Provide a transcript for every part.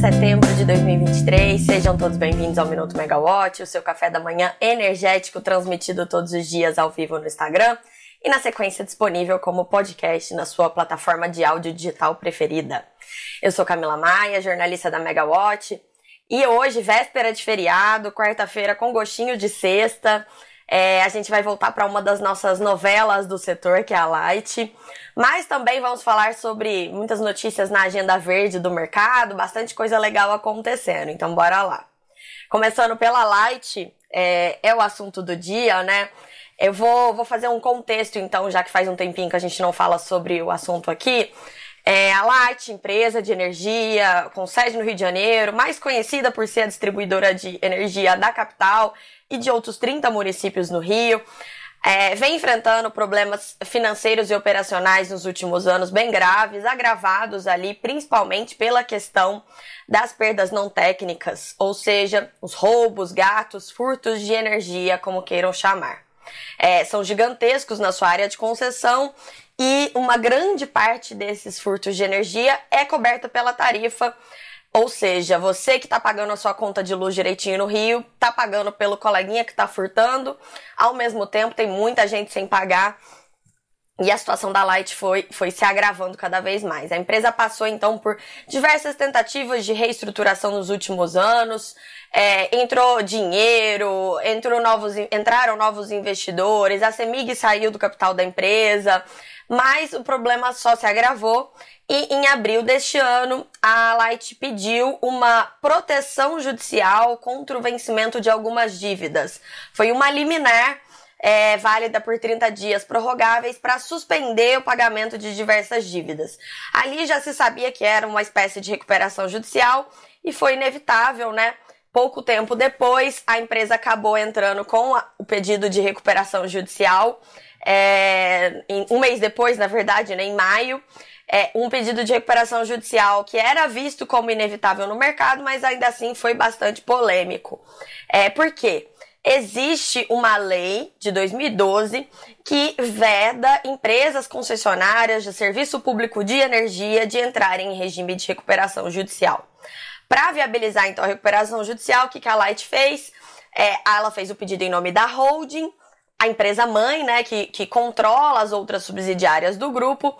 setembro de 2023. Sejam todos bem-vindos ao Minuto Megawatt, o seu café da manhã energético transmitido todos os dias ao vivo no Instagram e na sequência disponível como podcast na sua plataforma de áudio digital preferida. Eu sou Camila Maia, jornalista da Megawatt, e hoje, véspera de feriado, quarta-feira com gostinho de sexta, é, a gente vai voltar para uma das nossas novelas do setor, que é a Light. Mas também vamos falar sobre muitas notícias na agenda verde do mercado, bastante coisa legal acontecendo. Então, bora lá. Começando pela Light, é, é o assunto do dia, né? Eu vou, vou fazer um contexto, então, já que faz um tempinho que a gente não fala sobre o assunto aqui. É, a Light, empresa de energia com sede no Rio de Janeiro, mais conhecida por ser a distribuidora de energia da capital e de outros 30 municípios no Rio. É, vem enfrentando problemas financeiros e operacionais nos últimos anos bem graves, agravados ali principalmente pela questão das perdas não técnicas, ou seja, os roubos, gatos, furtos de energia, como queiram chamar. É, são gigantescos na sua área de concessão e uma grande parte desses furtos de energia é coberta pela tarifa ou seja, você que está pagando a sua conta de luz direitinho no Rio, está pagando pelo coleguinha que está furtando, ao mesmo tempo tem muita gente sem pagar. E a situação da Light foi, foi se agravando cada vez mais. A empresa passou então por diversas tentativas de reestruturação nos últimos anos, é, entrou dinheiro, entrou novos, entraram novos investidores, a Semig saiu do capital da empresa, mas o problema só se agravou e em abril deste ano a Light pediu uma proteção judicial contra o vencimento de algumas dívidas. Foi uma liminar é, válida por 30 dias prorrogáveis para suspender o pagamento de diversas dívidas. Ali já se sabia que era uma espécie de recuperação judicial e foi inevitável, né? Pouco tempo depois, a empresa acabou entrando com a, o pedido de recuperação judicial é, em, um mês depois, na verdade, né, em maio, é, um pedido de recuperação judicial que era visto como inevitável no mercado, mas ainda assim foi bastante polêmico. É, por quê? Existe uma lei de 2012 que veda empresas concessionárias de serviço público de energia de entrarem em regime de recuperação judicial. Para viabilizar então a recuperação judicial, o que a Light fez? É, ela fez o pedido em nome da holding, a empresa mãe, né, que, que controla as outras subsidiárias do grupo.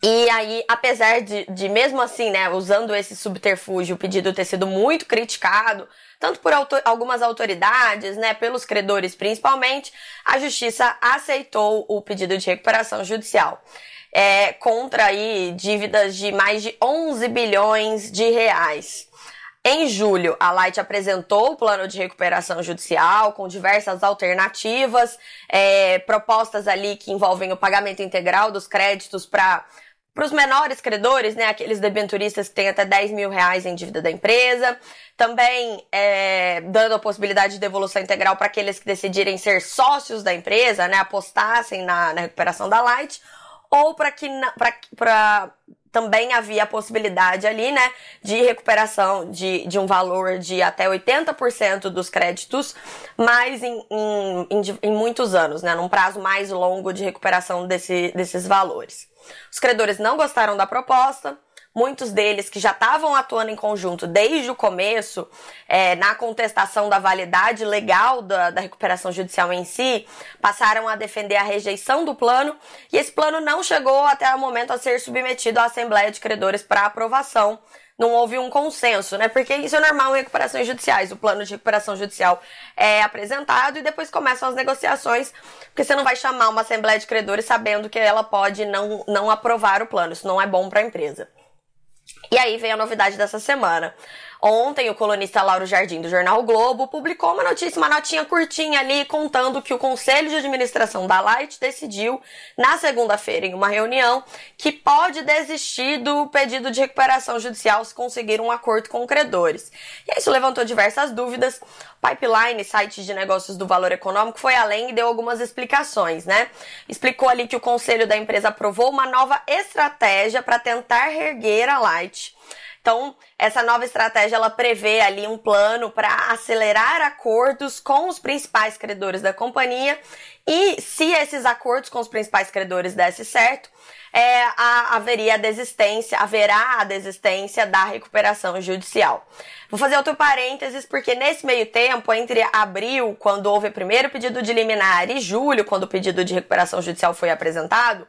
E aí, apesar de, de mesmo assim, né, usando esse subterfúgio, o pedido ter sido muito criticado, tanto por autor algumas autoridades, né, pelos credores principalmente, a justiça aceitou o pedido de recuperação judicial. É, contra aí dívidas de mais de 11 bilhões de reais. Em julho, a Light apresentou o plano de recuperação judicial com diversas alternativas, é, propostas ali que envolvem o pagamento integral dos créditos para para os menores credores, né, aqueles debenturistas que têm até 10 mil reais em dívida da empresa. Também é, dando a possibilidade de devolução integral para aqueles que decidirem ser sócios da empresa, né, apostassem na, na recuperação da Light. Ou para que para também havia a possibilidade ali, né, de recuperação de, de um valor de até 80% dos créditos, mas em, em, em, em, muitos anos, né, num prazo mais longo de recuperação desse, desses valores. Os credores não gostaram da proposta, muitos deles que já estavam atuando em conjunto desde o começo, é, na contestação da validade legal da, da, recuperação judicial em si, passaram a defender a rejeição do plano e esse plano não chegou até o momento a ser submetido à Assembleia de Credores para aprovação. Não houve um consenso, né? Porque isso é normal em recuperações judiciais. O plano de recuperação judicial é apresentado e depois começam as negociações, porque você não vai chamar uma Assembleia de Credores sabendo que ela pode não, não aprovar o plano. Isso não é bom para a empresa. E aí vem a novidade dessa semana. Ontem, o colunista Lauro Jardim, do Jornal o Globo, publicou uma notícia, uma notinha curtinha ali, contando que o Conselho de Administração da Light decidiu, na segunda-feira, em uma reunião, que pode desistir do pedido de recuperação judicial se conseguir um acordo com credores. E isso levantou diversas dúvidas. Pipeline, site de negócios do Valor Econômico, foi além e deu algumas explicações, né? Explicou ali que o conselho da empresa aprovou uma nova estratégia para tentar reerguer a Light Então, essa nova estratégia ela prevê ali um plano para acelerar acordos com os principais credores da companhia e se esses acordos com os principais credores desse certo, é, a, haveria a desistência, haverá a desistência da recuperação judicial. Vou fazer outro parênteses, porque nesse meio tempo, entre abril, quando houve o primeiro pedido de liminar, e julho, quando o pedido de recuperação judicial foi apresentado,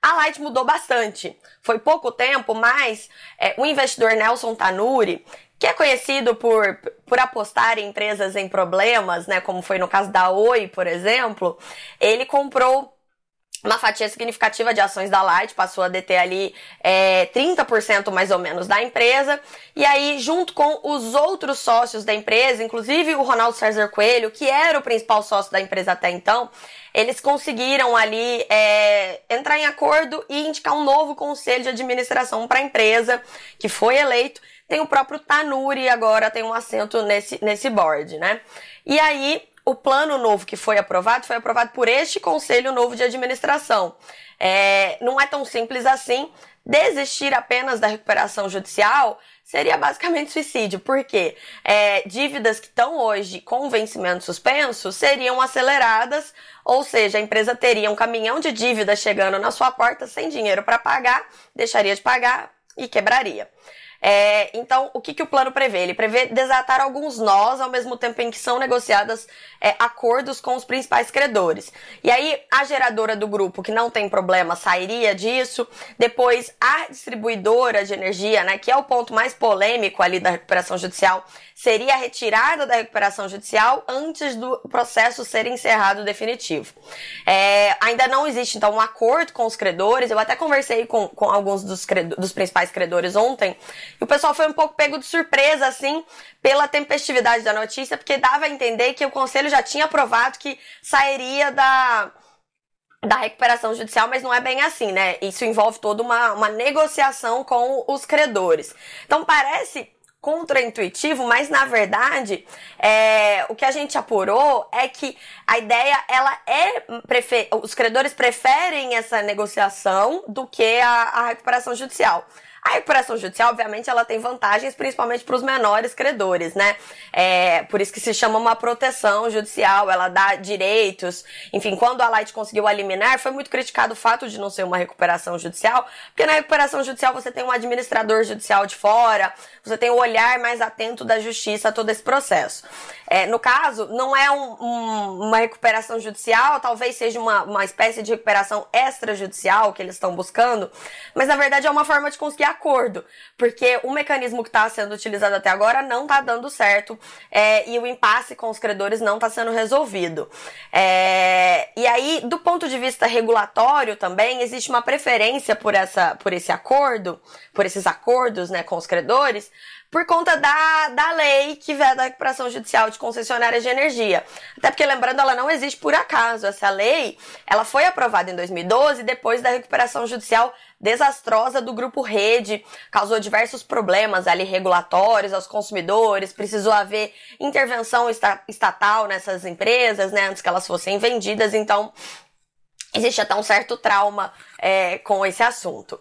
a Light mudou bastante. Foi pouco tempo, mas é, o investidor Nelson Tanuri, que é conhecido por, por apostar em empresas em problemas, né, como foi no caso da Oi, por exemplo, ele comprou uma fatia significativa de ações da Light, passou a deter ali é, 30% mais ou menos da empresa. E aí, junto com os outros sócios da empresa, inclusive o Ronaldo César Coelho, que era o principal sócio da empresa até então, eles conseguiram ali é, entrar em acordo e indicar um novo conselho de administração para a empresa, que foi eleito. Tem o próprio Tanuri agora tem um assento nesse, nesse board, né? E aí, o plano novo que foi aprovado foi aprovado por este Conselho Novo de Administração. É, não é tão simples assim. Desistir apenas da recuperação judicial seria basicamente suicídio, porque é, dívidas que estão hoje com vencimento suspenso seriam aceleradas, ou seja, a empresa teria um caminhão de dívidas chegando na sua porta sem dinheiro para pagar, deixaria de pagar e quebraria. É, então, o que, que o plano prevê? Ele prevê desatar alguns nós ao mesmo tempo em que são negociadas é, acordos com os principais credores. E aí, a geradora do grupo, que não tem problema, sairia disso. Depois, a distribuidora de energia, né, que é o ponto mais polêmico ali da recuperação judicial, seria retirada da recuperação judicial antes do processo ser encerrado definitivo. É, ainda não existe, então, um acordo com os credores. Eu até conversei com, com alguns dos, dos principais credores ontem, e o pessoal foi um pouco pego de surpresa, assim, pela tempestividade da notícia, porque dava a entender que o conselho já tinha aprovado que sairia da da recuperação judicial, mas não é bem assim, né? Isso envolve toda uma, uma negociação com os credores. Então parece contraintuitivo, mas na verdade é, o que a gente apurou é que a ideia ela é prefer... os credores preferem essa negociação do que a, a recuperação judicial. A recuperação judicial, obviamente, ela tem vantagens, principalmente para os menores credores, né? É, por isso que se chama uma proteção judicial, ela dá direitos. Enfim, quando a Light conseguiu eliminar, foi muito criticado o fato de não ser uma recuperação judicial, porque na recuperação judicial você tem um administrador judicial de fora, você tem o olhar mais atento da justiça a todo esse processo. É, no caso, não é um, um, uma recuperação judicial, talvez seja uma, uma espécie de recuperação extrajudicial que eles estão buscando, mas na verdade é uma forma de conseguir acordo, porque o mecanismo que está sendo utilizado até agora não está dando certo é, e o impasse com os credores não está sendo resolvido. É, e aí, do ponto de vista regulatório também, existe uma preferência por, essa, por esse acordo, por esses acordos né, com os credores, por conta da, da lei que veda a recuperação judicial de concessionárias de energia. Até porque, lembrando, ela não existe por acaso. Essa lei, ela foi aprovada em 2012, depois da recuperação judicial desastrosa do grupo Rede, causou diversos problemas ali regulatórios aos consumidores, precisou haver intervenção estatal nessas empresas, né, antes que elas fossem vendidas, então existe até um certo trauma é, com esse assunto.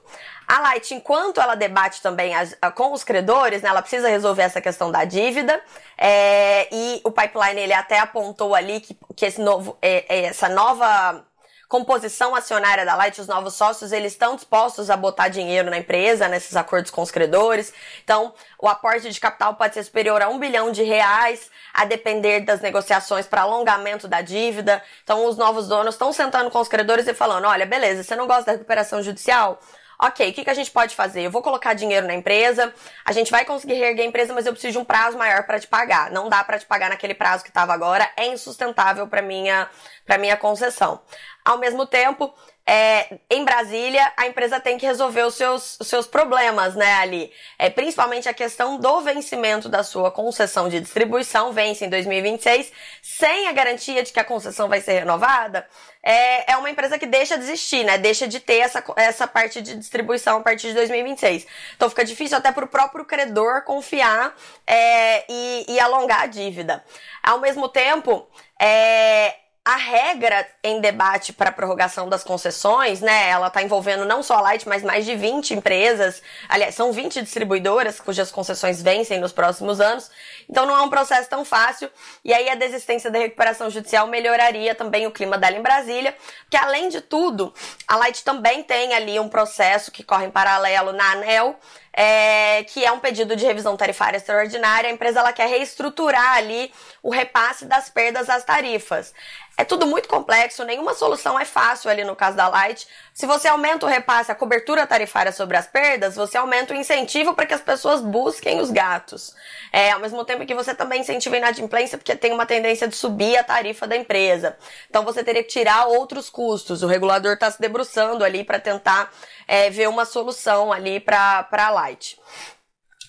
A Light, enquanto ela debate também as, com os credores, né, ela precisa resolver essa questão da dívida, é, e o pipeline ele até apontou ali que, que esse novo, é, é, essa nova composição acionária da Light, os novos sócios, eles estão dispostos a botar dinheiro na empresa, nesses acordos com os credores. Então, o aporte de capital pode ser superior a um bilhão de reais, a depender das negociações para alongamento da dívida. Então, os novos donos estão sentando com os credores e falando: olha, beleza, você não gosta da recuperação judicial? Ok, o que, que a gente pode fazer? Eu vou colocar dinheiro na empresa, a gente vai conseguir reerguer a empresa, mas eu preciso de um prazo maior para te pagar. Não dá para te pagar naquele prazo que estava agora, é insustentável para minha para minha concessão. Ao mesmo tempo, é, em Brasília, a empresa tem que resolver os seus, os seus problemas, né, ali. É, principalmente a questão do vencimento da sua concessão de distribuição, vence em 2026, sem a garantia de que a concessão vai ser renovada. É, é uma empresa que deixa de existir, né? Deixa de ter essa, essa parte de distribuição a partir de 2026. Então fica difícil até para o próprio credor confiar é, e, e alongar a dívida. Ao mesmo tempo, é, a regra em debate para prorrogação das concessões, né, ela está envolvendo não só a Light, mas mais de 20 empresas, aliás, são 20 distribuidoras cujas concessões vencem nos próximos anos, então não é um processo tão fácil, e aí a desistência da recuperação judicial melhoraria também o clima dela em Brasília, porque além de tudo, a Light também tem ali um processo que corre em paralelo na ANEL, é, que é um pedido de revisão tarifária extraordinária. A empresa ela quer reestruturar ali o repasse das perdas às tarifas. É tudo muito complexo, nenhuma solução é fácil ali no caso da Light. Se você aumenta o repasse, a cobertura tarifária sobre as perdas, você aumenta o incentivo para que as pessoas busquem os gatos. É, ao mesmo tempo que você também incentiva a inadimplência, porque tem uma tendência de subir a tarifa da empresa. Então você teria que tirar outros custos. O regulador está se debruçando ali para tentar é, ver uma solução ali para a Light.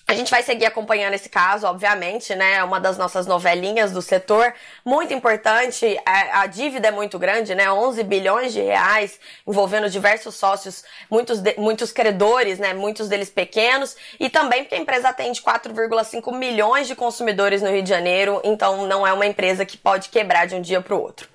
A gente vai seguir acompanhando esse caso, obviamente, né? É uma das nossas novelinhas do setor. Muito importante, a, a, dívida é muito grande, né? 11 bilhões de reais, envolvendo diversos sócios, muitos, de, muitos credores, né? Muitos deles pequenos. E também porque a empresa atende 4,5 milhões de consumidores no Rio de Janeiro, então não é uma empresa que pode quebrar de um dia para o outro.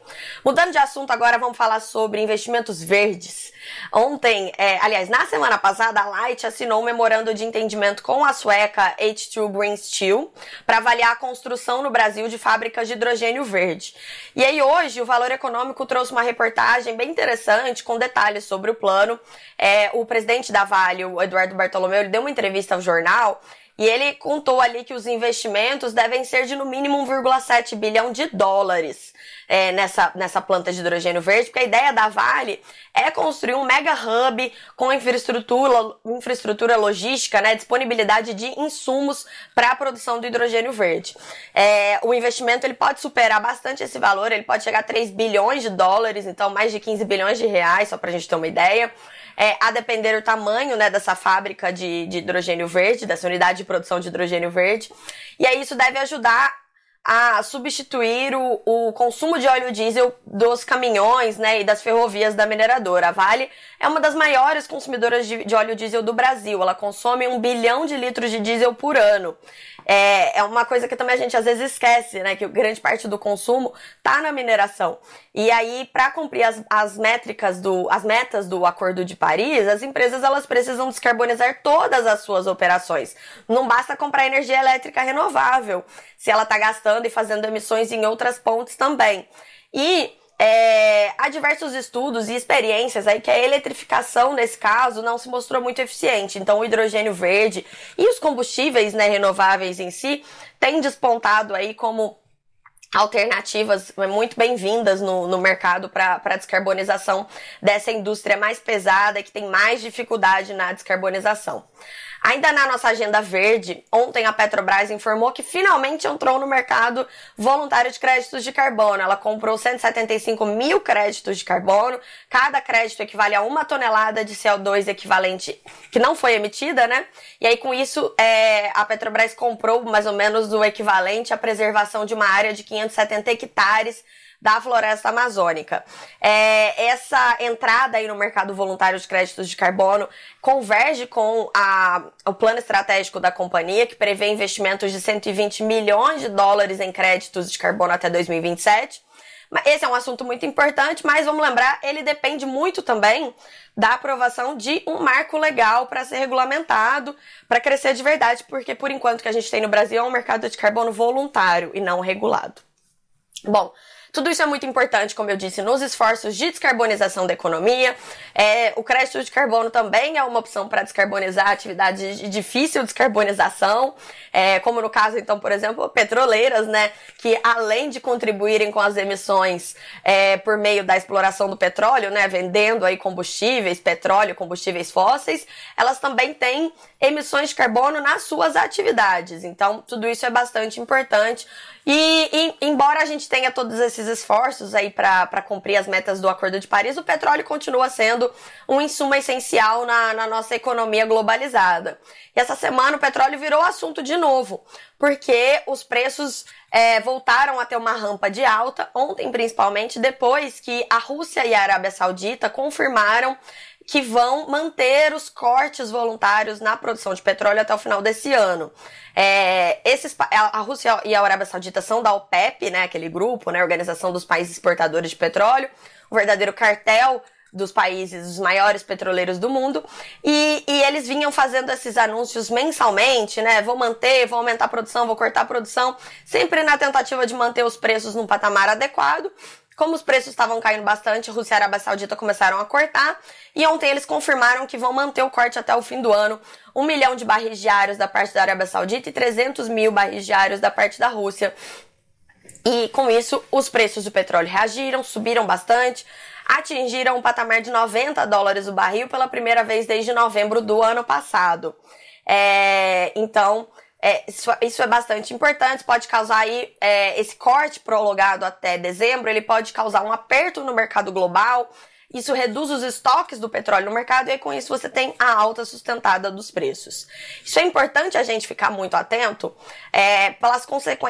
Mudando de assunto agora, vamos falar sobre investimentos verdes. Ontem, é, aliás, na semana passada, a Light assinou um memorando de entendimento com a sueca H2 Green Steel para avaliar a construção no Brasil de fábricas de hidrogênio verde. E aí hoje o Valor Econômico trouxe uma reportagem bem interessante com detalhes sobre o plano. É, o presidente da Vale, o Eduardo Bartolomeu, ele deu uma entrevista ao jornal e ele contou ali que os investimentos devem ser de no mínimo 1,7 bilhão de dólares é, nessa, nessa planta de hidrogênio verde, porque a ideia da Vale é construir um mega hub com infraestrutura, infraestrutura logística, né, disponibilidade de insumos para a produção do hidrogênio verde. É, o investimento ele pode superar bastante esse valor, ele pode chegar a 3 bilhões de dólares, então mais de 15 bilhões de reais, só para a gente ter uma ideia é, a depender do tamanho né, dessa fábrica de, de hidrogênio verde, dessa unidade de produção de hidrogênio verde. E aí isso deve ajudar a substituir o, o, consumo de óleo diesel dos caminhões né, e das ferrovias da mineradora. A Vale é uma das maiores consumidoras de, de óleo diesel do Brasil. Ela consome um bilhão de litros de diesel por ano é, é uma coisa que também a gente às vezes esquece, né? Que grande parte do consumo tá na mineração. E aí, para cumprir as, as métricas do, as metas do Acordo de Paris, as empresas elas precisam descarbonizar todas as suas operações. Não basta comprar energia elétrica renovável, se ela tá gastando e fazendo emissões em outras pontes também. E é, há diversos estudos e experiências aí que a eletrificação, nesse caso, não se mostrou muito eficiente. Então, o hidrogênio verde e os combustíveis né, renováveis em si têm despontado aí como alternativas muito bem-vindas no, no mercado para a descarbonização dessa indústria mais pesada que tem mais dificuldade na descarbonização. Ainda na nossa agenda verde, ontem a Petrobras informou que finalmente entrou no mercado voluntário de créditos de carbono. Ela comprou 175 mil créditos de carbono. Cada crédito equivale a uma tonelada de CO2 equivalente que não foi emitida, né? E aí, com isso, é, a Petrobras comprou mais ou menos o equivalente à preservação de uma área de 570 hectares da floresta amazônica. É, essa entrada aí no mercado voluntário de créditos de carbono converge com a, o plano estratégico da companhia, que prevê investimentos de 120 milhões de dólares em créditos de carbono até 2027. Esse é um assunto muito importante, mas vamos lembrar, ele depende muito também da aprovação de um marco legal para ser regulamentado, para crescer de verdade, porque por enquanto que a gente tem no Brasil é um mercado de carbono voluntário e não regulado. Bom, tudo isso é muito importante, como eu disse, nos esforços de descarbonização da economia. É, o crédito de carbono também é uma opção para descarbonizar atividades de difícil descarbonização, é, como no caso, então, por exemplo, petroleiras, né, que além de contribuírem com as emissões é, por meio da exploração do petróleo, né, vendendo aí combustíveis, petróleo, combustíveis fósseis, elas também têm emissões de carbono nas suas atividades. Então, tudo isso é bastante importante. E, e, embora a gente tenha todos esses esforços aí para cumprir as metas do Acordo de Paris, o petróleo continua sendo um insumo essencial na, na nossa economia globalizada. E essa semana o petróleo virou assunto de novo, porque os preços é, voltaram a ter uma rampa de alta, ontem principalmente, depois que a Rússia e a Arábia Saudita confirmaram que vão manter os cortes voluntários na produção de petróleo até o final desse ano. É, esses, a Rússia e a Arábia Saudita são da OPEP, né, aquele grupo, né, Organização dos Países Exportadores de Petróleo, o verdadeiro cartel dos países, os maiores petroleiros do mundo, e, e, eles vinham fazendo esses anúncios mensalmente, né? Vou manter, vou aumentar a produção, vou cortar a produção, sempre na tentativa de manter os preços num patamar adequado. Como os preços estavam caindo bastante, a Rússia e Arábia Saudita começaram a cortar, e ontem eles confirmaram que vão manter o corte até o fim do ano, um milhão de barris diários da parte da Arábia Saudita e 300 mil barris diários da parte da Rússia. E com isso, os preços do petróleo reagiram, subiram bastante atingiram um patamar de 90 dólares o barril pela primeira vez desde novembro do ano passado. É, então, é, isso, isso, é bastante importante, pode causar aí é, esse corte prolongado até dezembro, ele pode causar um aperto no mercado global, isso reduz os estoques do petróleo no mercado e aí, com isso você tem a alta sustentada dos preços. Isso é importante a gente ficar muito atento é, pelas, consequ...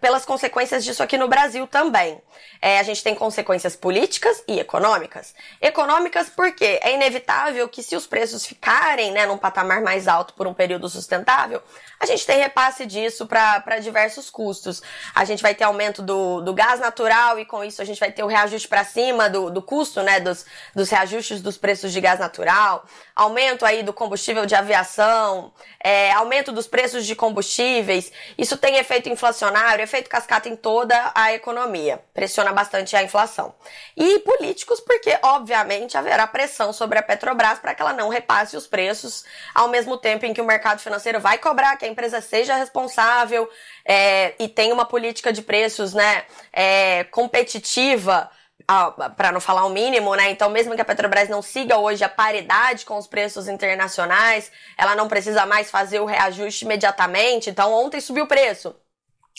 pelas consequências disso aqui no Brasil também. É, a gente tem consequências políticas e econômicas. Econômicas porque é inevitável que se os preços ficarem né, num patamar mais alto por um período sustentável, a gente tem repasse disso para diversos custos. A gente vai ter aumento do, do gás natural e com isso a gente vai ter o reajuste para cima do, do custo, né, dos, dos reajustes dos preços de gás natural, aumento aí do combustível de aviação, é, aumento dos preços de combustíveis. Isso tem efeito inflacionário, efeito cascata em toda a economia. Pressiona bastante a inflação. E políticos, porque obviamente haverá pressão sobre a Petrobras para que ela não repasse os preços ao mesmo tempo em que o mercado financeiro vai cobrar que a empresa seja responsável é, e tenha uma política de preços né, é, competitiva para não falar o mínimo, né? Então, mesmo que a Petrobras não siga hoje a paridade com os preços internacionais, ela não precisa mais fazer o reajuste imediatamente. Então, ontem subiu o preço.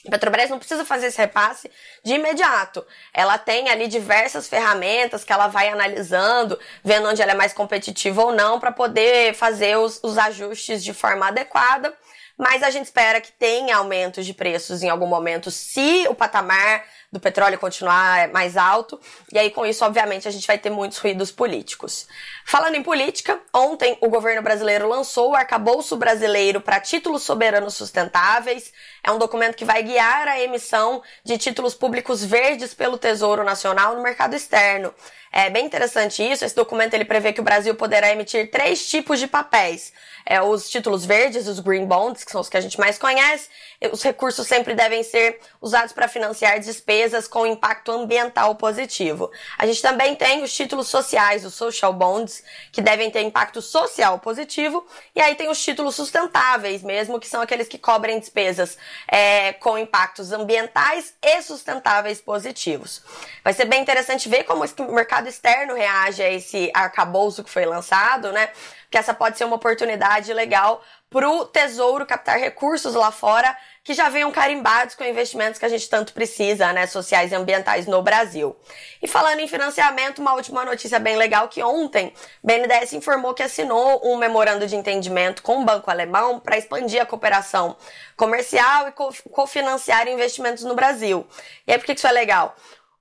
A Petrobras não precisa fazer esse repasse de imediato. Ela tem ali diversas ferramentas que ela vai analisando, vendo onde ela é mais competitiva ou não, para poder fazer os, os ajustes de forma adequada mas a gente espera que tenha aumentos de preços em algum momento, se o patamar do petróleo continuar mais alto, e aí com isso, obviamente, a gente vai ter muitos ruídos políticos. Falando em política, ontem o governo brasileiro lançou o Arcabouço Brasileiro para Títulos Soberanos Sustentáveis. É um documento que vai guiar a emissão de títulos públicos verdes pelo Tesouro Nacional no mercado externo. É bem interessante isso. Esse documento ele prevê que o Brasil poderá emitir três tipos de papéis. É, os títulos verdes, os green bonds, que são os que a gente mais conhece. Os recursos sempre devem ser usados para financiar despesas com impacto ambiental positivo. A gente também tem os títulos sociais, os social bonds, que devem ter impacto social positivo. E aí tem os títulos sustentáveis mesmo, que são aqueles que cobrem despesas é, com impactos ambientais e sustentáveis positivos. Vai ser bem interessante ver como o mercado externo reage a esse arcabouço que foi lançado, né? Que essa pode ser uma oportunidade legal para o Tesouro captar recursos lá fora que já venham carimbados com investimentos que a gente tanto precisa, né, sociais e ambientais no Brasil. E falando em financiamento, uma última notícia bem legal que ontem BNDES informou que assinou um memorando de entendimento com o Banco Alemão para expandir a cooperação comercial e cofinanciar investimentos no Brasil. E aí por que isso é legal?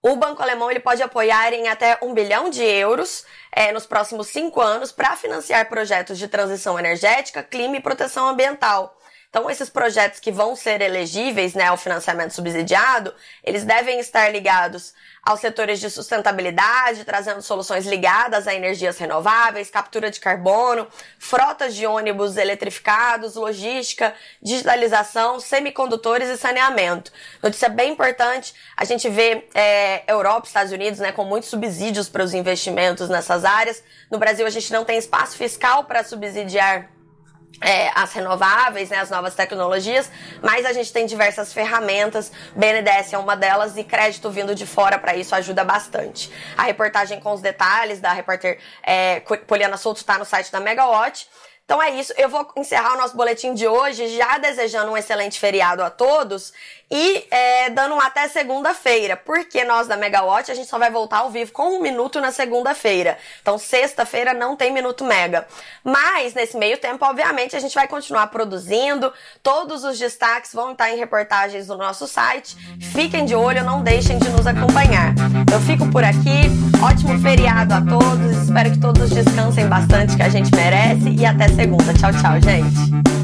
O Banco Alemão ele pode apoiar em até um bilhão de euros é, nos próximos cinco anos para financiar projetos de transição energética, clima e proteção ambiental. Então, esses projetos que vão ser elegíveis né, ao financiamento subsidiado, eles devem estar ligados aos setores de sustentabilidade, trazendo soluções ligadas a energias renováveis, captura de carbono, frotas de ônibus eletrificados, logística, digitalização, semicondutores e saneamento. Notícia bem importante, a gente vê é, Europa, Estados Unidos, né, com muitos subsídios para os investimentos nessas áreas. No Brasil, a gente não tem espaço fiscal para subsidiar é, as renováveis, né, as novas tecnologias, mas a gente tem diversas ferramentas, BNDES é uma delas e crédito vindo de fora para isso ajuda bastante. A reportagem com os detalhes da repórter é, Poliana Souto está no site da Megawatt. Então é isso. Eu vou encerrar o nosso boletim de hoje já desejando um excelente feriado a todos e é, dando um até segunda-feira, porque nós da Megawatt a gente só vai voltar ao vivo com um minuto na segunda-feira. Então sexta-feira não tem minuto mega. Mas nesse meio tempo, obviamente, a gente vai continuar produzindo. Todos os destaques vão estar em reportagens no nosso site. Fiquem de olho, não deixem de nos acompanhar. Eu fico por aqui. Ótimo feriado a todos. Espero que todos descansem bastante, que a gente merece. E até segunda. Tchau, tchau, gente.